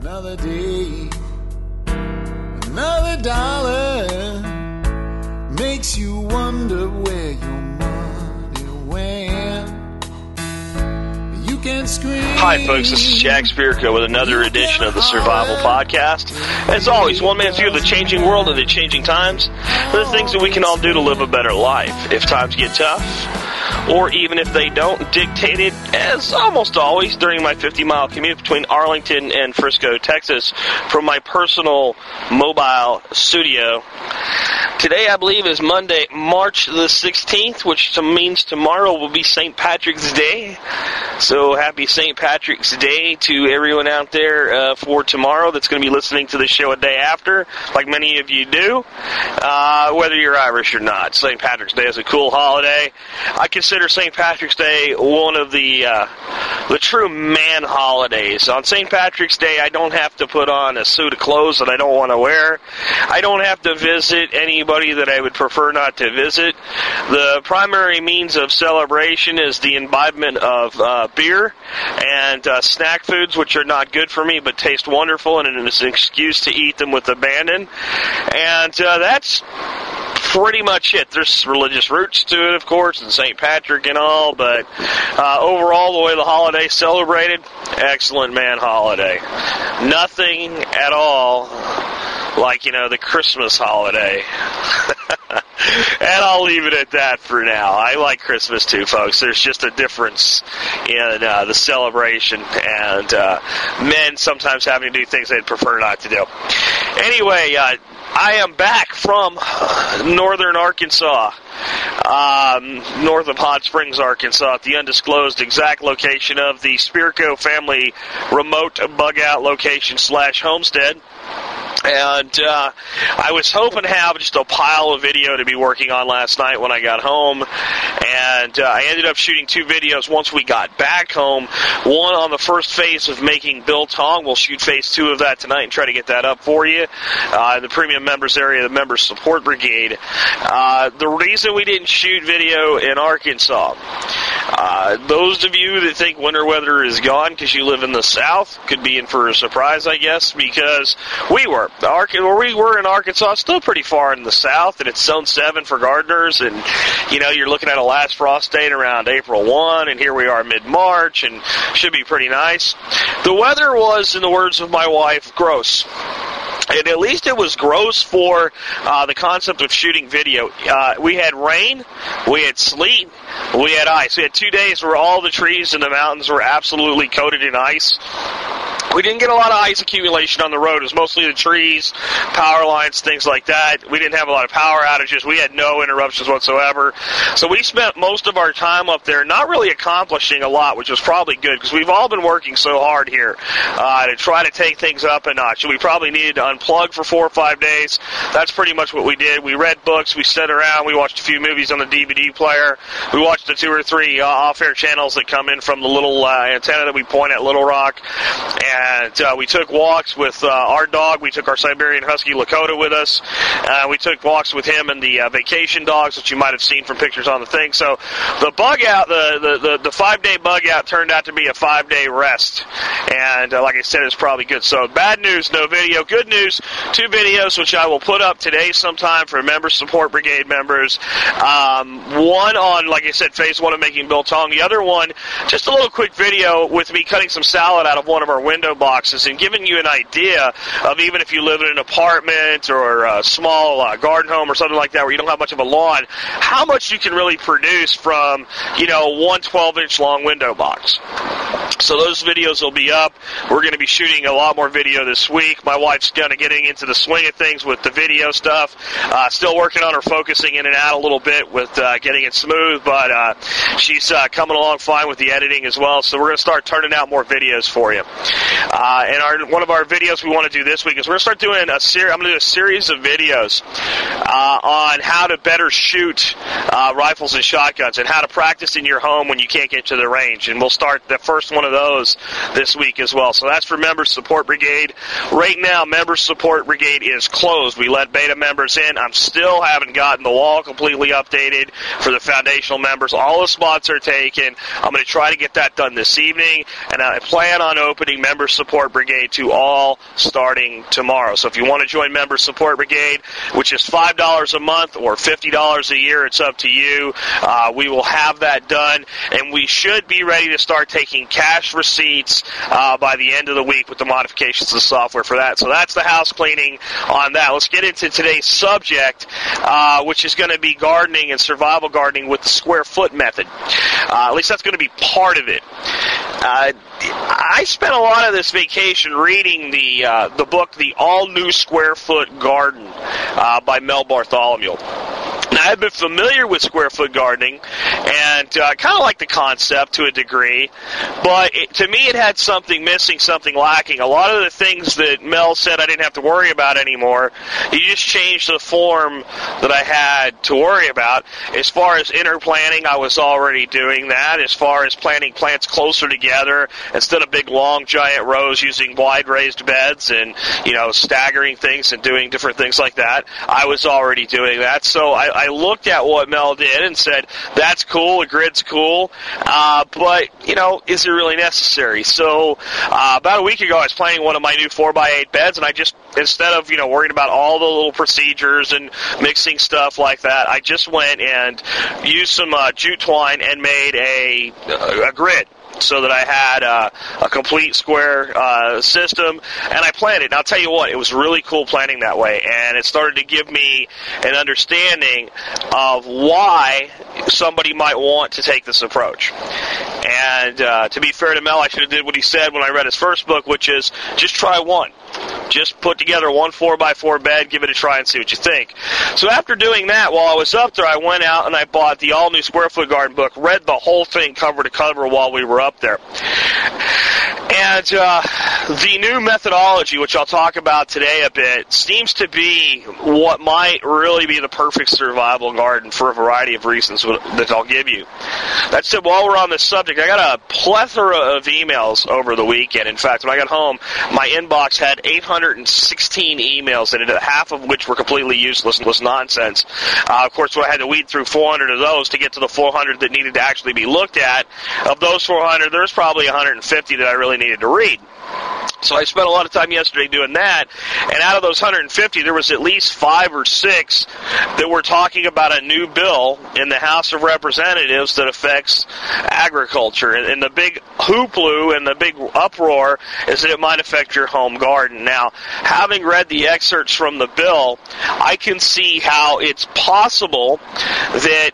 Another day, another dollar makes you wonder where your money went. You can scream. Hi, folks. This is Jack Spirko with another edition of the Survival Podcast. As always, one man's view of the changing world and the changing times, and the things that we can all do to live a better life if times get tough, or even if they don't, dictated, as almost always, during my 50 mile commute between Arlington and Frisco, Texas, from my personal mobile studio. Today, I believe, is Monday, March the 16th, which means tomorrow will be St. Patrick's Day. So, happy St. Patrick's Day to everyone out there uh, for tomorrow that's going to be listening to the show a day after, like many of you do, uh, whether you're Irish or not. St. Patrick's Day is a cool holiday. I consider St. Patrick's Day one of the uh, the true man holidays. On St. Patrick's Day, I don't have to put on a suit of clothes that I don't want to wear. I don't have to visit anybody that I would prefer not to visit. The primary means of celebration is the imbibement of uh, beer and uh, snack foods, which are not good for me but taste wonderful, and it is an excuse to eat them with abandon. And uh, that's pretty much it. There's religious roots to it, of course, and St. Patrick and all, but uh, overall, the way the holiday celebrated, excellent man holiday. Nothing at all like, you know, the Christmas holiday. and I'll leave it at that for now. I like Christmas too, folks. There's just a difference in uh, the celebration and uh, men sometimes having to do things they'd prefer not to do. Anyway, uh, I am back from northern Arkansas, um, north of Hot Springs, Arkansas, at the undisclosed exact location of the Spirko family remote bug out location slash homestead. And uh, I was hoping to have just a pile of video to be working on last night when I got home. And uh, I ended up shooting two videos once we got back home. One on the first phase of making biltong. We'll shoot phase two of that tonight and try to get that up for you. Uh, in the premium members area, the members support brigade. Uh, the reason we didn't shoot video in Arkansas, uh, those of you that think winter weather is gone because you live in the south could be in for a surprise, I guess, because we were. Ark- where we were in Arkansas, still pretty far in the south, and it's zone seven for gardeners. And you know, you're looking at a last frost date around April one, and here we are mid March, and should be pretty nice. The weather was, in the words of my wife, gross and at least it was gross for uh, the concept of shooting video. Uh, we had rain, we had sleet, we had ice. We had two days where all the trees in the mountains were absolutely coated in ice. We didn't get a lot of ice accumulation on the road. It was mostly the trees, power lines, things like that. We didn't have a lot of power outages. We had no interruptions whatsoever. So we spent most of our time up there not really accomplishing a lot, which was probably good because we've all been working so hard here uh, to try to take things up a notch. We probably needed to unplug for four or five days. That's pretty much what we did. We read books, we sat around, we watched a few movies on the DVD player, we watched the two or three uh, off-air channels that come in from the little uh, antenna that we point at Little Rock, and uh, we took walks with uh, our dog. We took our Siberian Husky Lakota with us. Uh, we took walks with him and the uh, vacation dogs, which you might have seen from pictures on the thing. So the bug out, the the, the, the five day bug out turned out to be a five day rest, and uh, like I said, it's probably good. So bad news, no video. Good news, two videos which I will put up today sometime for member support brigade members. Um, one on, like I said, phase one of making biltong. The other one, just a little quick video with me cutting some salad out of one of our window boxes and giving you an idea of even if you live in an apartment or a small uh, garden home or something like that where you don't have much of a lawn, how much you can really produce from, you know, one 12 inch long window box. So those videos will be up. We're going to be shooting a lot more video this week. My wife's kind of getting into the swing of things with the video stuff. Uh, still working on her focusing in and out a little bit with uh, getting it smooth, but uh, she's uh, coming along fine with the editing as well. So we're going to start turning out more videos for you. Uh, and our one of our videos we want to do this week is we're going to start doing a series. I'm going to do a series of videos uh, on how to better shoot uh, rifles and shotguns and how to practice in your home when you can't get to the range. And we'll start. The first one of those this week as well. So that's for Members Support Brigade. Right now, Member Support Brigade is closed. We let beta members in. I'm still haven't gotten the wall completely updated for the foundational members. All the spots are taken. I'm going to try to get that done this evening, and I plan on opening Members Support Brigade to all starting tomorrow. So if you want to join Member Support Brigade, which is $5 a month or $50 a year, it's up to you. Uh, we will have that done, and we should be ready to start taking cash receipts uh, by the end of the week with the modifications to the software for that. So that's the house cleaning on that. Let's get into today's subject, uh, which is going to be gardening and survival gardening with the square foot method. Uh, at least that's going to be part of it. I spent a lot of this vacation reading the uh, the book, The All New Square Foot Garden, uh, by Mel Bartholomew. I've been familiar with square foot gardening and uh, kind of like the concept to a degree, but it, to me it had something missing, something lacking. A lot of the things that Mel said I didn't have to worry about anymore, he just changed the form that I had to worry about. As far as interplanting, I was already doing that. As far as planting plants closer together, instead of big, long, giant rows using wide raised beds and, you know, staggering things and doing different things like that, I was already doing that. So I, I looked at what Mel did and said, that's cool, the grid's cool, uh, but, you know, is it really necessary? So uh, about a week ago, I was planning one of my new 4x8 beds, and I just, instead of, you know, worrying about all the little procedures and mixing stuff like that, I just went and used some uh, jute twine and made a, a grid so that I had uh, a complete square uh, system, and I planned it. And I'll tell you what, it was really cool planning that way, and it started to give me an understanding of why somebody might want to take this approach. And uh, to be fair to Mel, I should have did what he said when I read his first book, which is just try one. Just put together one four by four bed, give it a try, and see what you think. So after doing that, while I was up there, I went out and I bought the all new Square Foot Garden book, read the whole thing cover to cover while we were up there. And uh, the new methodology, which I'll talk about today a bit, seems to be what might really be the perfect survival garden for a variety of reasons that I'll give you. That said, while we're on this subject, I got a plethora of emails over the weekend. In fact, when I got home, my inbox had 816 emails in it, half of which were completely useless, and was nonsense. Uh, of course, I had to weed through 400 of those to get to the 400 that needed to actually be looked at. Of those 400, there's probably 150 that I really needed to read. So I spent a lot of time yesterday doing that, and out of those 150, there was at least five or six that were talking about a new bill in the House of Representatives that affects agriculture. And, the big hoopla and the big uproar is that it might affect your home garden. Now, having read the excerpts from the bill, I can see how it's possible that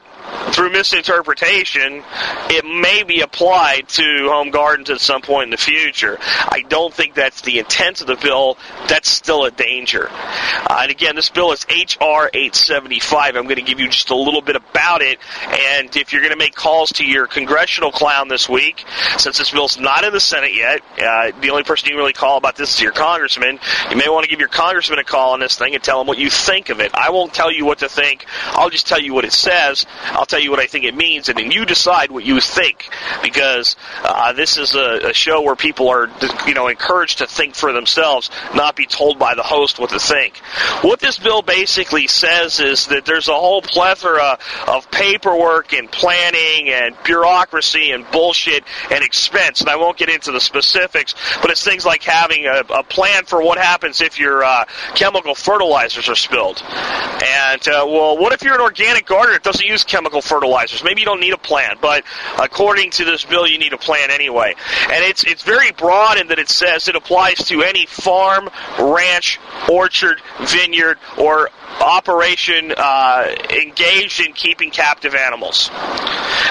through misinterpretation, it may be applied to home gardens at some point in the future. I don't think that's the intent of the bill. That's still a danger. Uh, and again, this bill is H.R. 875. I'm going to give you just a little bit about it. And if you're going to make calls to your congressional clown this week, since this bill's not in the Senate yet, uh, the only person you can really call about this is your congressman. You may want to give your congressman a call on this thing and tell him what you think of it. I won't tell you what to think. I'll just tell you what it says. I'll tell you what I think it means, and then you decide what you think. Because uh, this is a, a show where people are, you know, encouraged to think for themselves, not be told by the host what to think. What this bill basically says is that there's a whole plethora of paperwork and planning and bureaucracy and bullshit and expense. And I won't get into the specifics, but it's things like having a, a plan for what happens if your uh, chemical fertilizers are spilled. And uh, well, what if you're an organic gardener that doesn't use chemical fertilizers? Maybe you don't need a plan, but according to this bill, you need a plan anyway. And it's it's very broad in that it says it applies to any farm, ranch, orchard, vineyard, or operation uh, engaged in keeping captive animals.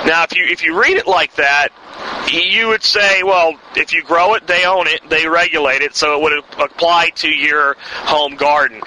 Now, if you if you read it like that, you would say, well, if you grow it, they own it, they regulate it, so it would apply to your home garden.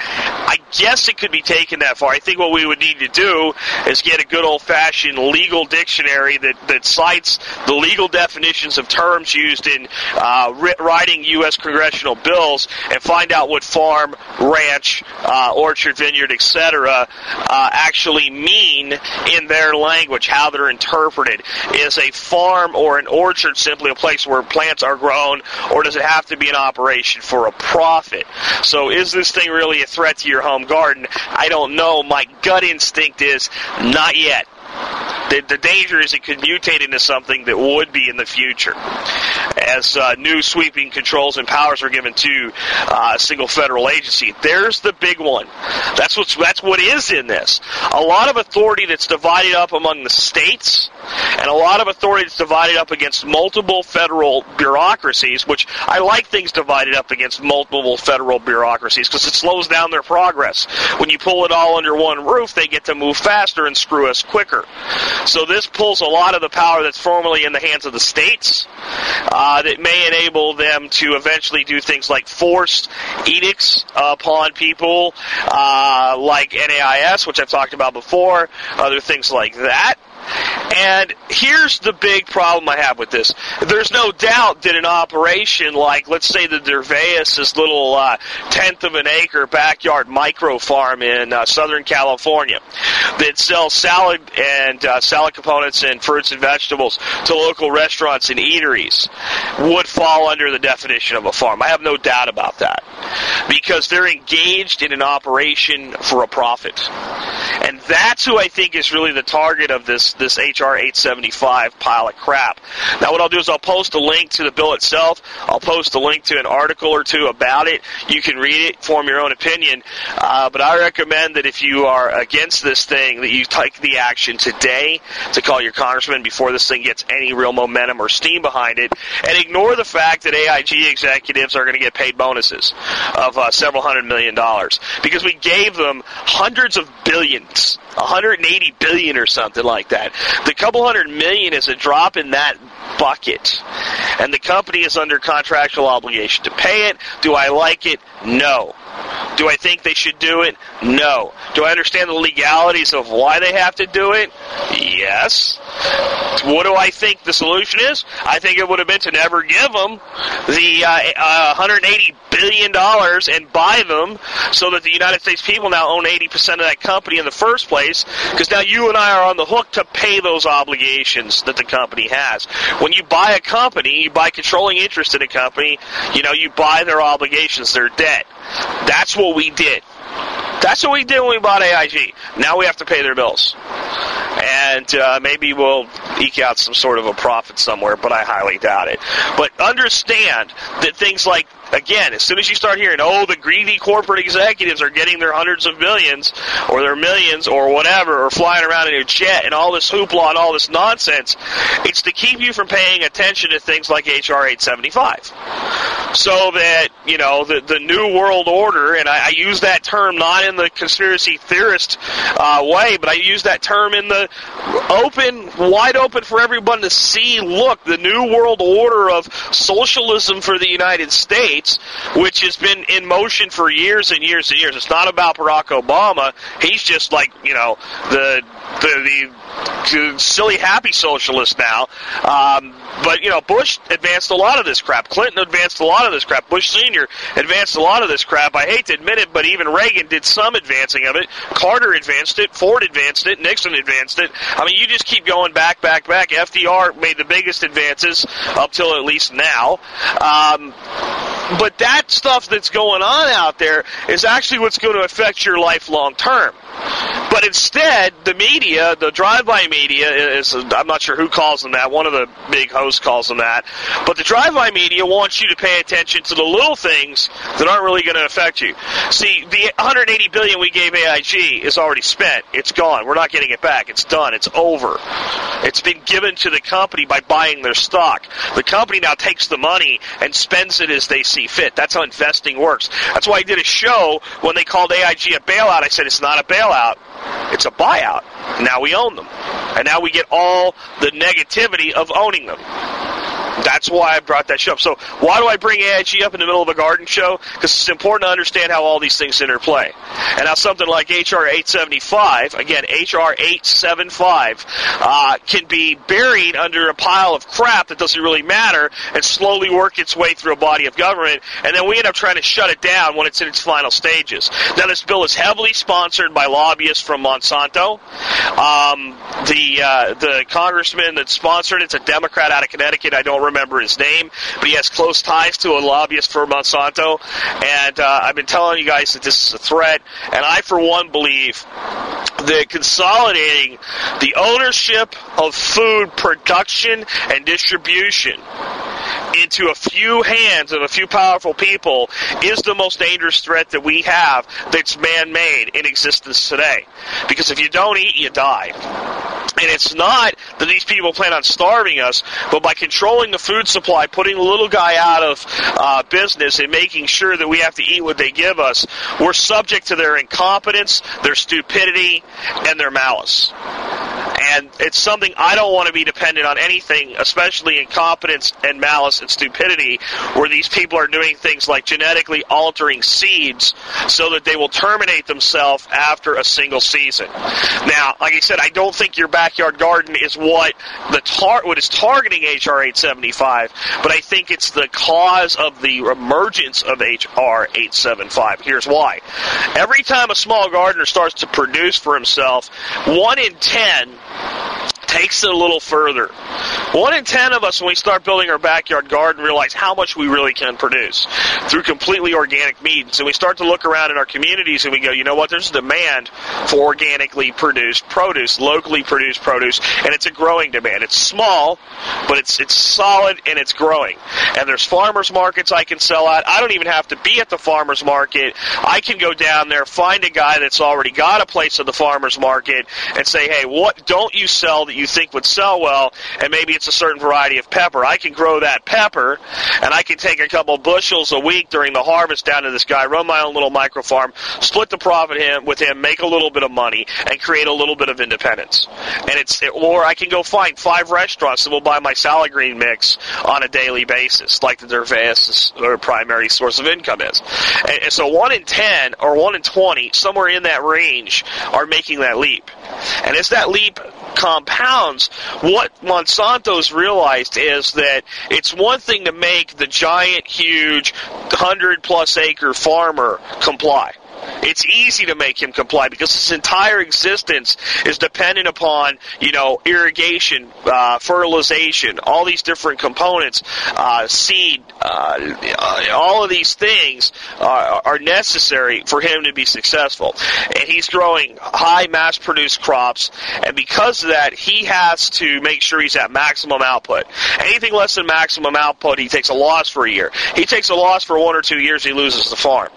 Guess it could be taken that far. I think what we would need to do is get a good old fashioned legal dictionary that, that cites the legal definitions of terms used in uh, writing U.S. congressional bills and find out what farm, ranch, uh, orchard, vineyard, etc., uh, actually mean in their language, how they're interpreted. Is a farm or an orchard simply a place where plants are grown, or does it have to be an operation for a profit? So, is this thing really a threat to your home garden? I don't know. My gut instinct is not yet. The, the danger is it could mutate into something that would be in the future as uh, new sweeping controls and powers are given to uh, a single federal agency. There's the big one. That's what's that's what is in this. A lot of authority that's divided up among the states, and a lot of authority is divided up against multiple federal bureaucracies. Which I like things divided up against multiple federal bureaucracies because it slows down their progress. When you pull it all under one roof, they get to move faster and screw us quicker. So this pulls a lot of the power that's formerly in the hands of the states. Uh, that may enable them to eventually do things like forced edicts upon people, uh, like NAIS, which I've talked about before, other things like that. And here's the big problem I have with this. There's no doubt that an operation like, let's say, the Dervaes, little uh, tenth of an acre backyard micro farm in uh, Southern California, that sells salad and uh, salad components and fruits and vegetables to local restaurants and eateries, would fall under the definition of a farm. I have no doubt about that because they're engaged in an operation for a profit, and that's who I think is really the target of this this HR 875 pile of crap. Now, what I'll do is I'll post a link to the bill itself. I'll post a link to an article or two about it. You can read it, form your own opinion. Uh, but I recommend that if you are against this thing, that you take the action today to call your congressman before this thing gets any real momentum or steam behind it, and ignore the fact that AIG executives are going to get paid bonuses of uh, several hundred million dollars because we gave them hundreds of billions, 180 billion or something like that. The couple hundred million is a drop in that bucket. And the company is under contractual obligation to pay it. Do I like it? No. Do I think they should do it? No. Do I understand the legalities of why they have to do it? Yes. What do I think the solution is? I think it would have been to never give them the uh, uh, 180 billion dollars and buy them, so that the United States people now own 80 percent of that company in the first place. Because now you and I are on the hook to pay those obligations that the company has. When you buy a company, you buy controlling interest in a company. You know, you buy their obligations, their debt. That's what we did. That's what we did when we bought AIG. Now we have to pay their bills. And uh, maybe we'll eke out some sort of a profit somewhere, but I highly doubt it. But understand that things like again, as soon as you start hearing, oh, the greedy corporate executives are getting their hundreds of millions or their millions or whatever, or flying around in a jet and all this hoopla and all this nonsense, it's to keep you from paying attention to things like HR 875. So that, you know, the, the New World Order, and I, I use that term not in the conspiracy theorist uh, way, but I use that term in the open, wide open for everyone to see, look, the New World Order of socialism for the United States which has been in motion for years and years and years. It's not about Barack Obama. He's just like, you know, the the, the silly happy socialist now. Um, but you know, Bush advanced a lot of this crap. Clinton advanced a lot of this crap. Bush Senior advanced a lot of this crap. I hate to admit it, but even Reagan did some advancing of it. Carter advanced it. Ford advanced it. Nixon advanced it. I mean, you just keep going back, back, back. FDR made the biggest advances up till at least now. Um, but that stuff that's going on out there is actually what's going to affect your life long term. But instead, the media, the drive-by media, is I'm not sure who calls them that. One of the big hosts calls them that. But the drive-by media wants you to pay attention to the little things that aren't really going to affect you. See, the 180 billion we gave AIG is already spent. It's gone. We're not getting it back. It's done. It's over. It's been given to the company by buying their stock. The company now takes the money and spends it as they see fit. That's how investing works. That's why I did a show when they called AIG a bailout. I said it's not a bailout. It's a buyout. Now we own them. And now we get all the negativity of owning them. That's why I brought that show up. So why do I bring AIG up in the middle of a garden show? Because it's important to understand how all these things interplay. And how something like HR 875, again, HR 875, uh, can be buried under a pile of crap that doesn't really matter and slowly work its way through a body of government. And then we end up trying to shut it down when it's in its final stages. Now, this bill is heavily sponsored by lobbyists from Monsanto. Um, the uh, the congressman that sponsored it's a Democrat out of Connecticut. I don't remember his name, but he has close ties to a lobbyist for Monsanto. And uh, I've been telling you guys that this is a threat. And I, for one, believe that consolidating the ownership of food production and distribution into a few hands of a few powerful people is the most dangerous threat that we have that's man made in existence today. Because if you don't eat, you die. And it's not that these people plan on starving us, but by controlling the food supply, putting the little guy out of uh, business, and making sure that we have to eat what they give us, we're subject to their incompetence, their stupidity, and their malice. And it's something I don't want to be dependent on anything, especially incompetence and malice and stupidity, where these people are doing things like genetically altering seeds so that they will terminate themselves after a single season. Now, like I said, I don't think your backyard garden is what the tar- what is targeting HR 875, but I think it's the cause of the emergence of HR 875. Here's why. Every time a small gardener starts to produce for himself, one in ten takes it a little further. One in ten of us, when we start building our backyard garden, realize how much we really can produce through completely organic means. And we start to look around in our communities and we go, you know what, there's a demand for organically produced produce, locally produced produce, and it's a growing demand. It's small, but it's it's solid and it's growing. And there's farmers markets I can sell at. I don't even have to be at the farmers market. I can go down there, find a guy that's already got a place at the farmers market, and say, hey, what don't you sell that you think would sell well? And maybe it's a certain variety of pepper. I can grow that pepper, and I can take a couple bushels a week during the harvest down to this guy, run my own little micro farm, split the profit him with him, make a little bit of money, and create a little bit of independence. And it's or I can go find five restaurants that will buy my salad green mix on a daily basis, like the Dervaeses or primary source of income is. And, and so one in ten or one in twenty, somewhere in that range, are making that leap. And as that leap compounds, what Monsanto's realized is that it's one thing to make the giant, huge, hundred plus acre farmer comply. It's easy to make him comply because his entire existence is dependent upon, you know, irrigation, uh, fertilization, all these different components, uh, seed, uh, all of these things are, necessary for him to be successful. And he's growing high mass produced crops, and because of that, he has to make sure he's at maximum output. Anything less than maximum output, he takes a loss for a year. He takes a loss for one or two years, he loses the farm.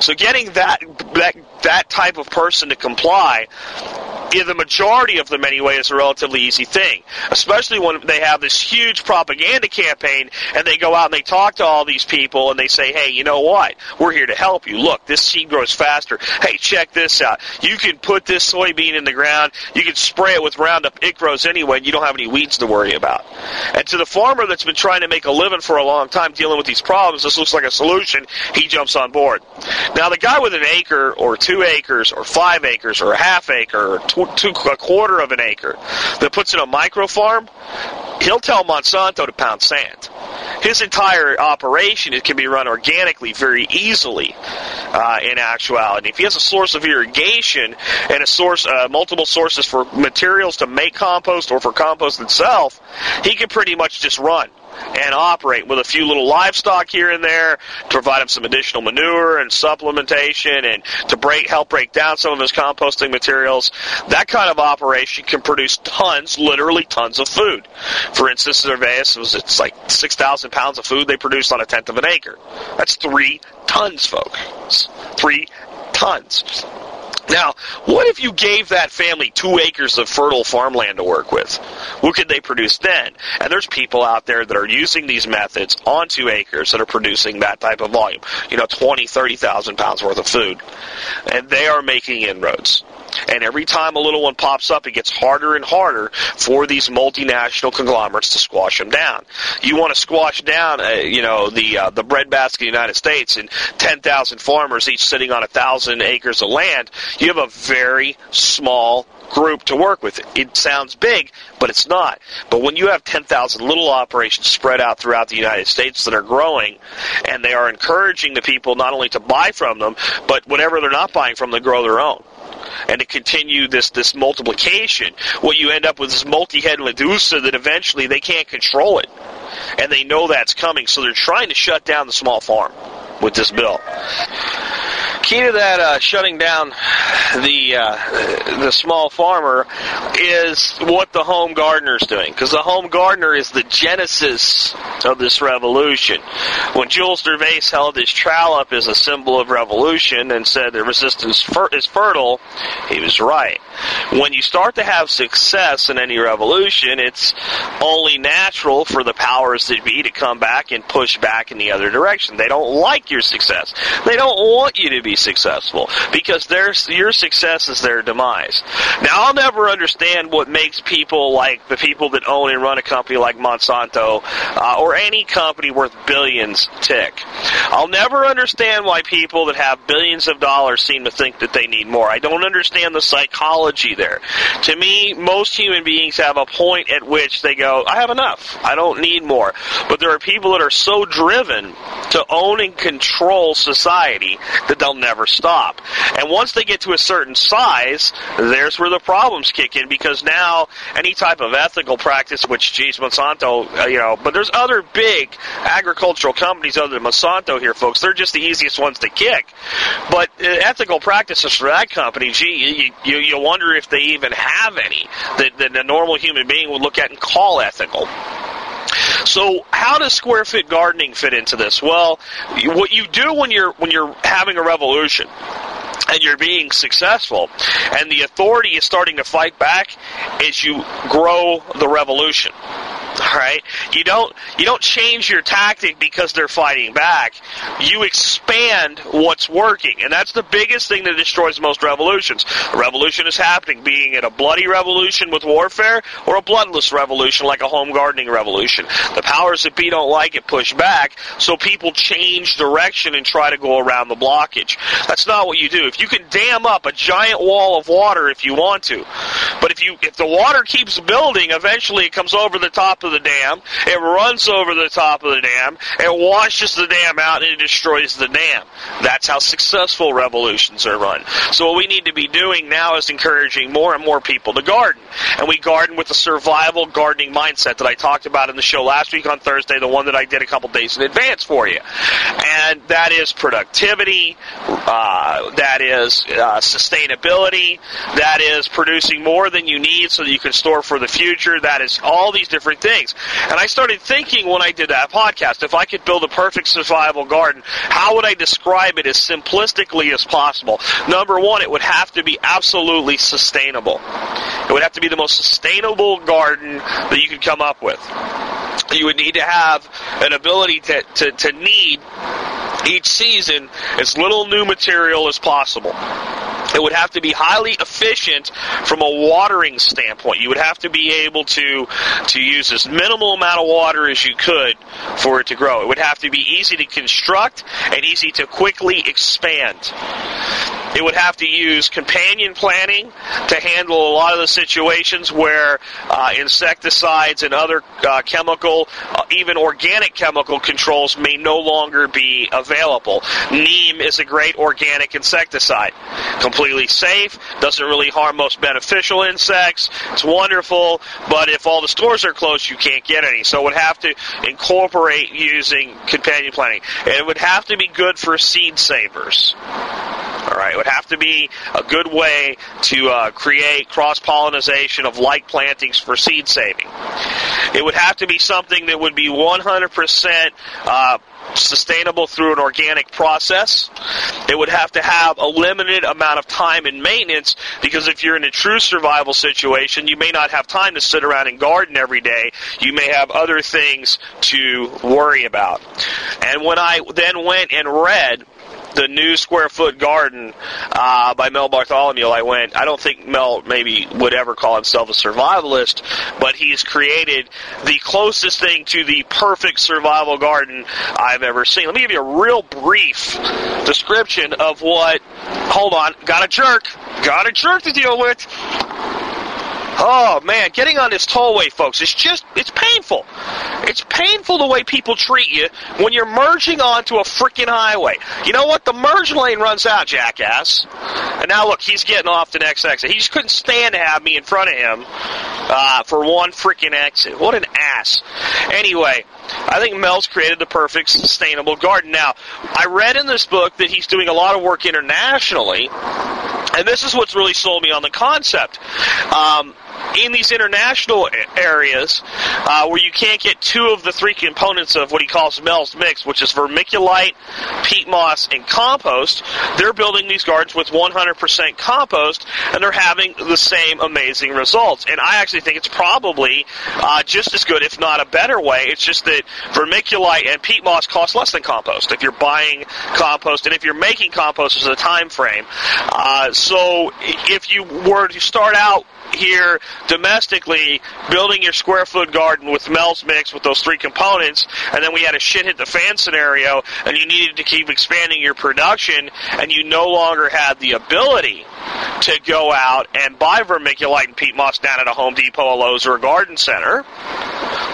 So getting that that that type of person to comply in the majority of them anyway is a relatively easy thing. Especially when they have this huge propaganda campaign and they go out and they talk to all these people and they say hey you know what? We're here to help you. Look this seed grows faster. Hey check this out. You can put this soybean in the ground. You can spray it with roundup. It grows anyway and you don't have any weeds to worry about. And to the farmer that's been trying to make a living for a long time dealing with these problems this looks like a solution. He jumps on board. Now the guy with an acre or two acres or five acres or a half acre or two, a quarter of an acre that puts in a micro farm, he'll tell Monsanto to pound sand. His entire operation it can be run organically very easily. Uh, in actuality, if he has a source of irrigation and a source, uh, multiple sources for materials to make compost or for compost itself, he can pretty much just run and operate with a few little livestock here and there to provide him some additional manure and supplementation and to break help break down some of his composting materials. That kind of operation can produce tons, literally tons of food. For instance, Dervaes was it's like six thousand pounds of food they produced on a tenth of an acre. That's three tons, folks. Three tons. Now, what if you gave that family two acres of fertile farmland to work with? What could they produce then? And there's people out there that are using these methods on two acres that are producing that type of volume. You know, 20, 30,000 pounds worth of food. And they are making inroads. And every time a little one pops up, it gets harder and harder for these multinational conglomerates to squash them down. You want to squash down, uh, you know, the uh, the breadbasket of the United States and 10,000 farmers each sitting on a thousand acres of land. You have a very small group to work with. It sounds big, but it's not. But when you have 10,000 little operations spread out throughout the United States that are growing, and they are encouraging the people not only to buy from them, but whatever they're not buying from, them, grow their own. And to continue this this multiplication, what you end up with is multi-head Medusa that eventually they can't control it, and they know that's coming, so they're trying to shut down the small farm with this bill key to that uh, shutting down the uh, the small farmer is what the home gardener is doing, because the home gardener is the genesis of this revolution. When Jules Dervaes held his trowel up as a symbol of revolution and said the resistance fer- is fertile, he was right. When you start to have success in any revolution, it's only natural for the powers that be to come back and push back in the other direction. They don't like your success. They don't want you to be successful because their your success is their demise. Now, I'll never understand what makes people like the people that own and run a company like Monsanto uh, or any company worth billions tick. I'll never understand why people that have billions of dollars seem to think that they need more. I don't understand the psychology there. To me, most human beings have a point at which they go, I have enough. I don't need more. But there are people that are so driven to own and control society that they'll never stop. And once they get to a certain size, there's where the problems kick in because now any type of ethical practice, which, geez, Monsanto, uh, you know, but there's other big agricultural companies other than Monsanto here, folks. They're just the easiest ones to kick. But uh, ethical practices for that company, gee, you, you, you wonder if they even have any that, that a normal human being would look at and call ethical. So, how does square foot gardening fit into this? Well, what you do when you're when you're having a revolution and you're being successful and the authority is starting to fight back is you grow the revolution all right? You don't you don't change your tactic because they're fighting back. You expand what's working and that's the biggest thing that destroys most revolutions. A revolution is happening being it a bloody revolution with warfare or a bloodless revolution like a home gardening revolution. The powers that be don't like it push back so people change direction and try to go around the blockage. That's not what you do. If you can dam up a giant wall of water if you want to if you if the water keeps building eventually it comes over the top of the dam, it runs over the top of the dam, it washes the dam out, and it destroys the dam. That's how successful revolutions are run. So what we need to be doing now is encouraging more and more people to garden. And we garden with the survival gardening mindset that I talked about in the show last week on Thursday, the one that I did a couple days in advance for you. And that is productivity, uh, that is uh, sustainability, that is producing more than you need so that you can store for the future, that is all these different things. And I started thinking when I did that podcast, if I could build a perfect survival garden, how would I describe it as simplistically as possible? Number one, it would have to be absolutely sustainable. It would have to be the most sustainable garden that you could come up with. You would need to have an ability to, to, to need each season as little new material as possible. It would have to be highly efficient from a watering standpoint. You would have to be able to to use as minimal amount of water as you could for it to grow. It would have to be easy to construct and easy to quickly expand. It would have to use companion planting to handle a lot of the situations where uh, insecticides and other uh, chemical, uh, even organic chemical controls may no longer be available. Neem is a great organic insecticide. Completely safe, doesn't really harm most beneficial insects. It's wonderful, but if all the stores are closed, you can't get any. So it would have to incorporate using companion planting. It would have to be good for seed savers. All right, it would have to be a good way to uh, create cross pollination of like plantings for seed saving. It would have to be something that would be 100% uh, sustainable through an organic process. It would have to have a limited amount of time and maintenance because if you're in a true survival situation, you may not have time to sit around and garden every day. You may have other things to worry about. And when I then went and read the new square foot garden uh, by Mel Bartholomew, I went. I don't think Mel maybe would ever call himself a survivalist, but he's created the closest thing to the perfect survival garden I've ever seen. Let me give you a real brief description of what. Hold on, got a jerk, got a jerk to deal with. Oh man, getting on this tollway, folks, it's just it's painful. It's painful the way people treat you when you're merging onto a freaking highway. You know what? The merge lane runs out, jackass. And now look, he's getting off the next exit. He just couldn't stand to have me in front of him uh, for one freaking exit. What an ass. Anyway, I think Mel's created the perfect sustainable garden. Now, I read in this book that he's doing a lot of work internationally, and this is what's really sold me on the concept. Um, in these international areas uh, where you can't get two of the three components of what he calls Mel's mix, which is vermiculite, peat moss, and compost, they're building these gardens with 100% compost, and they're having the same amazing results. And I actually think it's probably uh, just as good, if not a better way. It's just that vermiculite and peat moss cost less than compost if you're buying compost, and if you're making compost, there's a time frame. Uh, so if you were to start out here domestically building your square foot garden with Mel's mix with those three components, and then we had a shit hit the fan scenario, and you needed to keep expanding your production, and you no longer had the ability to go out and buy vermiculite and peat moss down at a Home Depot, a Lowe's, or a garden center,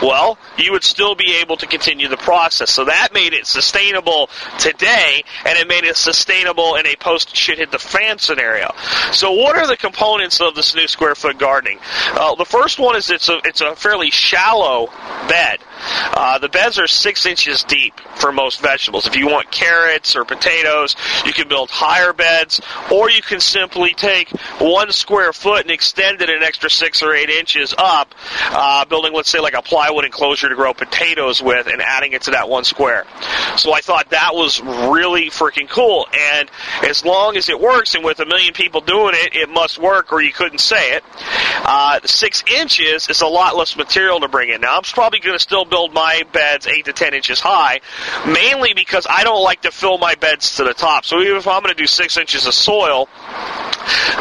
well, you would still be able to continue the process. So that made it sustainable today, and it made it sustainable in a post shit hit the fan scenario. So what are the components of this new square foot gardening? Uh, the first one is it's a it's a fairly shallow bed. Uh, the beds are six inches deep for most vegetables. If you want carrots or potatoes, you can build higher beds, or you can simply take one square foot and extend it an extra six or eight inches up, uh, building, let's say, like a plywood enclosure to grow potatoes with, and adding it to that one square. So I thought that was really freaking cool. And as long as it works, and with a million people doing it, it must work, or you couldn't say it. Uh, six inches is a lot less material to bring in. Now, I'm probably going to still build my beds 8 to 10 inches high, mainly because I don't like to fill my beds to the top. So even if I'm going to do 6 inches of soil,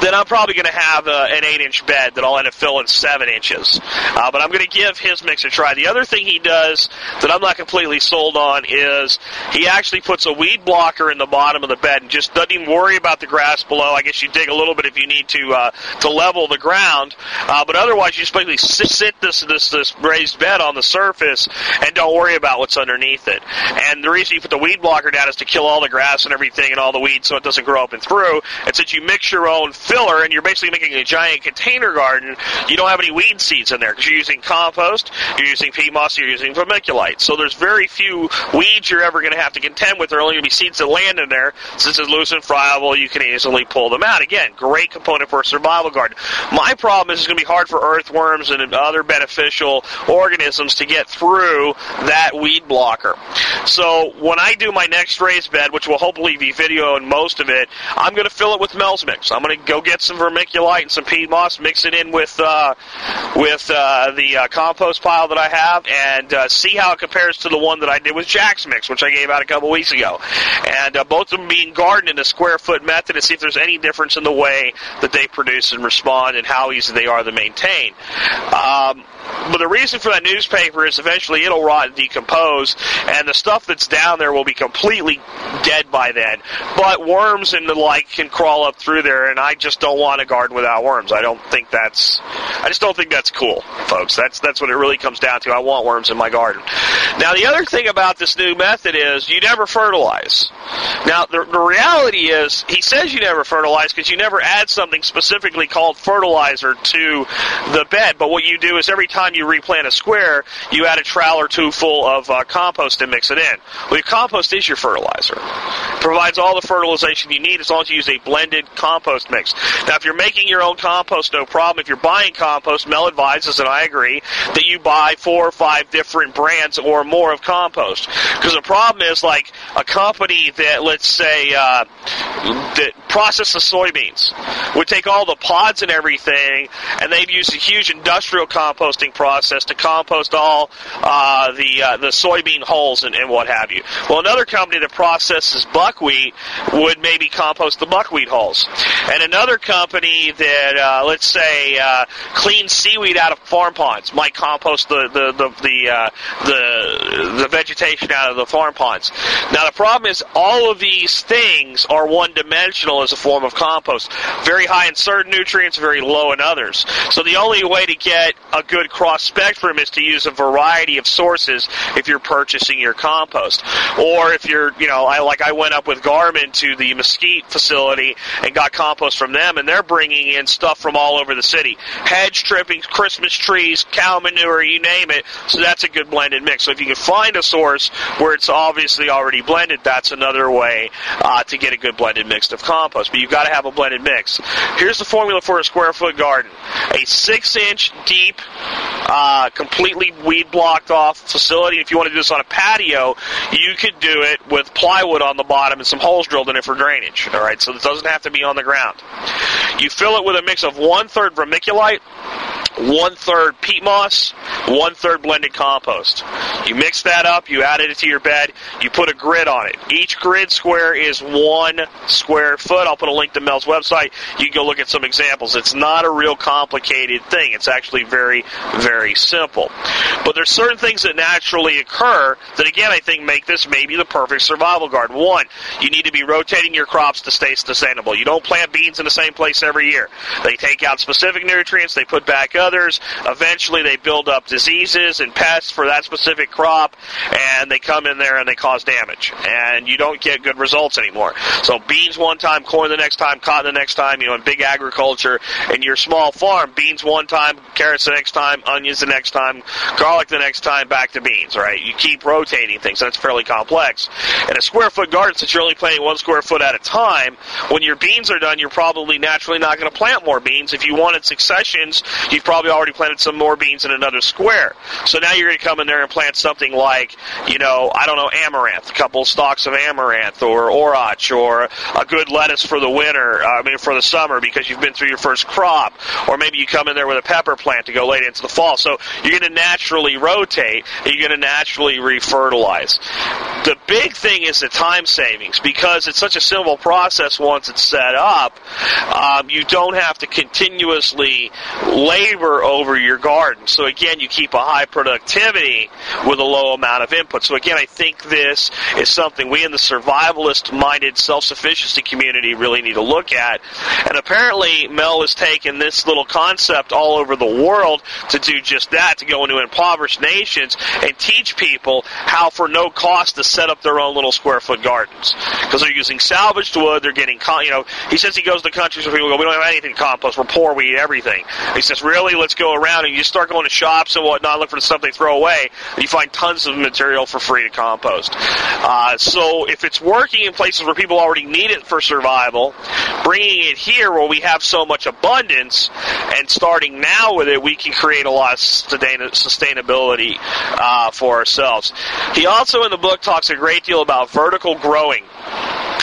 then I'm probably going to have uh, an 8 inch bed that I'll end up filling 7 inches. Uh, but I'm going to give his mix a try. The other thing he does that I'm not completely sold on is he actually puts a weed blocker in the bottom of the bed and just doesn't even worry about the grass below. I guess you dig a little bit if you need to uh, to level the ground, uh, but otherwise you just basically sit this this this raised bed on the surface and don't worry about what's underneath it. And the reason you put the weed blocker down is to kill all the grass and everything and all the weeds so it doesn't grow up and through. And since you mix your own filler and you're basically making a giant container garden, you don't have any weed seeds in there because you're using compost, you're using peat moss, you're using vermiculite. So there's very few weeds you're ever going to have to contend with. There are only going to be seeds that land in there. Since it's loose and friable, you can easily pull them out. Again, great component for a survival garden. My problem is it's going to be hard for earthworms and other beneficial organisms to get through that weed blocker. So when I do my next raised bed, which will hopefully be video and most of it, I'm going to fill it with Mel's mix. I'm going to go get some vermiculite and some peat moss, mix it in with uh, with uh, the uh, compost pile that I have, and uh, see how it compares to the one that I did with Jack's mix, which I gave out a couple weeks ago. And uh, both of them being gardened in a square foot method to see if there's any difference in the way that they produce and respond and how easy they are to maintain. Um, but the reason for that newspaper is eventually it'll rot and decompose, and the stuff that's down there will be completely dead by then. But worms and the like can crawl up through there, and I just don't want a garden without worms. I don't think that's, I just don't think that's cool, folks. That's that's what it really comes down to. I want worms in my garden. Now the other thing about this new method is you never fertilize. Now the, the reality is he says you never fertilize because you never add something specifically called fertilizer to the bed. But what you do is every time you replant a square, you add a trowel or two full of uh, compost and mix it in. Well, your compost is your fertilizer. It provides all the fertilization you need as long as you use a blended compost mix. Now, if you're making your own compost, no problem. If you're buying compost, Mel advises, and I agree, that you buy four or five different brands or more of compost. Because the problem is, like, a company that, let's say, uh, that process the soybeans. Would take all the pods and everything, and they'd use a huge industrial composting process to compost all uh, the uh, the soybean hulls and, and what have you. Well, another company that processes buckwheat would maybe compost the buckwheat hulls, and another company that uh, let's say uh, cleans seaweed out of farm ponds might compost the the the the, uh, the the vegetation out of the farm ponds. Now the problem is all of these things are one dimensional as a form of compost. Very high in certain nutrients, very low in others. So the only way to get a good cross spectrum is to use a variety of sources if you're purchasing your compost. Or if you're, you know, I like I went up with Garmin to the Mesquite facility and got compost from them and they're bringing in stuff from all over the city. Hedge trippings, Christmas trees, cow manure, you name it. So that's a good blended mix. So if you can find a source where it's obviously already blended, that's another way uh, to get a good blended mix of compost. But you've got to have a blended mix. Here's the formula for a square foot garden: a six inch deep, uh, completely weed blocked off facility. If you want to do this on a patio, you could do it with plywood on the bottom and some holes drilled in it for drainage. All right, so it doesn't have to be on the ground. You fill it with a mix of one third vermiculite, one third peat moss, one third blended compost. You mix that up, you add it to your bed, you put a grid on it. Each grid square is one square foot. I'll put a link to Mel's website. You can go look at some examples. It's not a real complicated thing. It's actually very, very simple. But there's certain things that naturally occur that again I think make this maybe the perfect survival garden. One, you need to be rotating your crops to stay sustainable. You don't plant beans in the same place every year. They take out specific nutrients, they put back others. Eventually they build up diseases and pests for that specific crop and they come in there and they cause damage. And you don't get good results anymore. So beans one time, corn the next time, cotton the next time, you know, in big agriculture, in your small farm, beans one time, carrots the next time, onions the next time, garlic the next time, back to beans, right? You keep rotating things. That's fairly complex. In a square foot garden, since you're only planting one square foot at a time, when your beans are done, you're probably naturally not going to plant more beans. If you wanted successions, you've probably already planted some more beans in another square. So now you're going to come in there and plant something like, you know, I don't know, amaranth, a couple stalks of amaranth or orach or a good lettuce for the winter, uh, I mean for the summer because you've been through your first crop. Or maybe you come in there with a pepper plant to go late into the fall. So you're going to naturally rotate and you're going to naturally refertilize. The big thing is the time savings because it's such a simple process once it's set up. Um, you don't have to continuously labor over your garden. So again, you keep a high productivity with a low amount of input. So again, I think this is something we in the survivalist minded self-sufficiency community really need to look at. And apparently Mel has taken this little concept all over the world to do just that, to go into impoverished nations and teach people how for no cost to set up their own little square foot gardens. Because they're using salvaged wood, they're getting, you know, he says he goes to countries where people go, we don't have anything to compost, we're poor, we eat everything. He says, really, let's go around and you start going to shops and whatnot, look for something to throw away, you find tons of material for free to compost. Uh, so if it's working in places where people already need it for survival, bringing it here where we have so much abundance and starting now with it, we can create a lot of sustain- sustainability uh, for ourselves. He also in the book talks a great deal about vertical growing.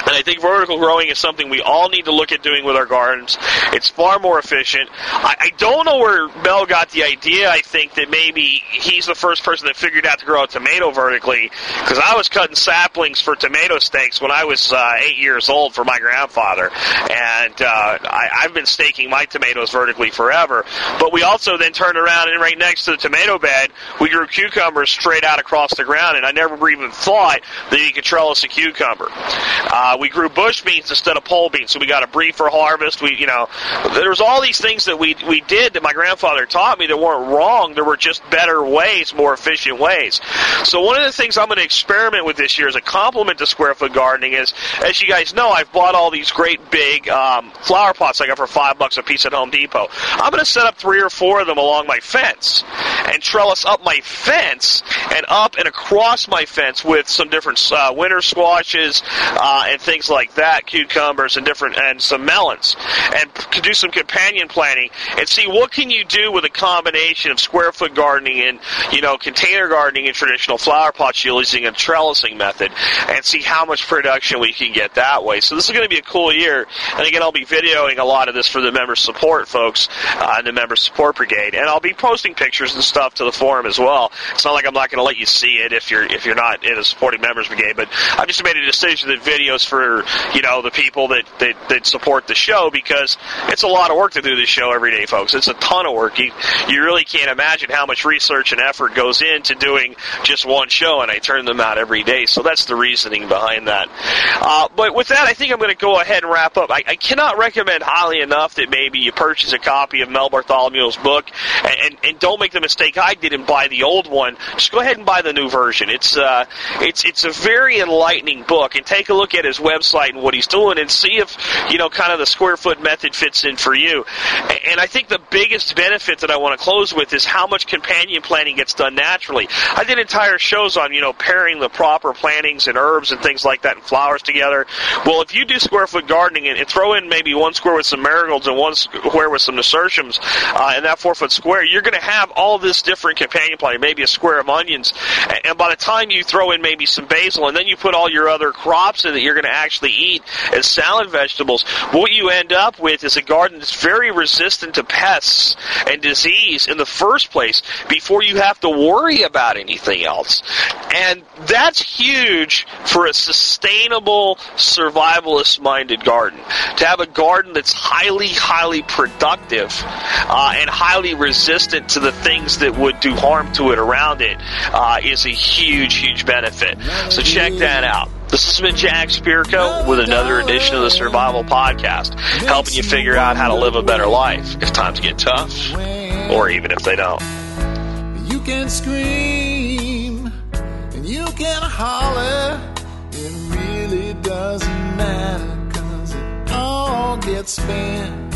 And I think vertical growing is something we all need to look at doing with our gardens. It's far more efficient. I, I don't know where Mel got the idea. I think that maybe he's the first person that figured out to grow a tomato vertically. Because I was cutting saplings for tomato stakes when I was uh, eight years old for my grandfather, and uh, I, I've been staking my tomatoes vertically forever. But we also then turned around and right next to the tomato bed, we grew cucumbers straight out across the ground, and I never even thought that you could trellis a cucumber. Uh, we grew bush beans instead of pole beans, so we got a briefer harvest. We, you know, there was all these things that we we did that my grandfather taught me that weren't wrong. There were just better ways, more efficient ways. So one of the things I'm going to experiment with this year as a complement to square foot gardening is, as you guys know, I've bought all these great big um, flower pots I got for five bucks a piece at Home Depot. I'm going to set up three or four of them along my fence and trellis up my fence and up and across my fence with some different uh, winter squashes uh, and things like that, cucumbers and different, and some melons, and do some companion planting and see what can you do with a combination of square foot gardening and you know container gardening and traditional flower pots using a trellising method, and see how much production we can get that way. So this is going to be a cool year, and again, I'll be videoing a lot of this for the member support folks uh, and the member support brigade, and I'll be posting pictures and stuff to the forum as well. It's not like I'm not going to let you see it if you're if you're not in a supporting members brigade, but I've just made a decision that for you know the people that, that that support the show because it's a lot of work to do this show every day, folks. It's a ton of work. You you really can't imagine how much research and effort goes into doing just one show, and I turn them out every day. So that's the reasoning behind that. Uh, but with that, I think I'm going to go ahead and wrap up. I, I cannot recommend highly enough that maybe you purchase a copy of Mel Bartholomew's book, and, and, and don't make the mistake I did and buy the old one. Just go ahead and buy the new version. It's uh, it's it's a very enlightening book, and take a look at his website and what he's doing, and see if you know kind of the square foot method fits in for you. And I think the biggest benefit that I want to close with is how much companion planting gets done naturally. I did entire shows on you know pairing the proper plantings and herbs and things like that and flowers together. Well, if you do square foot gardening and, and throw in maybe one square with some marigolds and one square with some nasturtiums uh, in that four foot square, you're going to have all this different companion planting, maybe a square of onions. And, and by the time you throw in maybe some basil and then you put all your other crops in that you're going to actually eat as salad vegetables, what you end up with is a garden that's very resistant to pests and disease in the first place before you have to worry about anything else. And that's huge for a sustainable, survivalist minded garden. To have a garden that's highly, highly productive uh, and highly resistant to the things that would do harm to it around it uh, is a huge, huge benefit. So check that out. This has been Jack Spirko with another edition of the Survival Podcast, helping you figure out how to live a better life if times get tough, or even if they don't. You can scream and you can holler. It really doesn't matter, cause it all gets spent.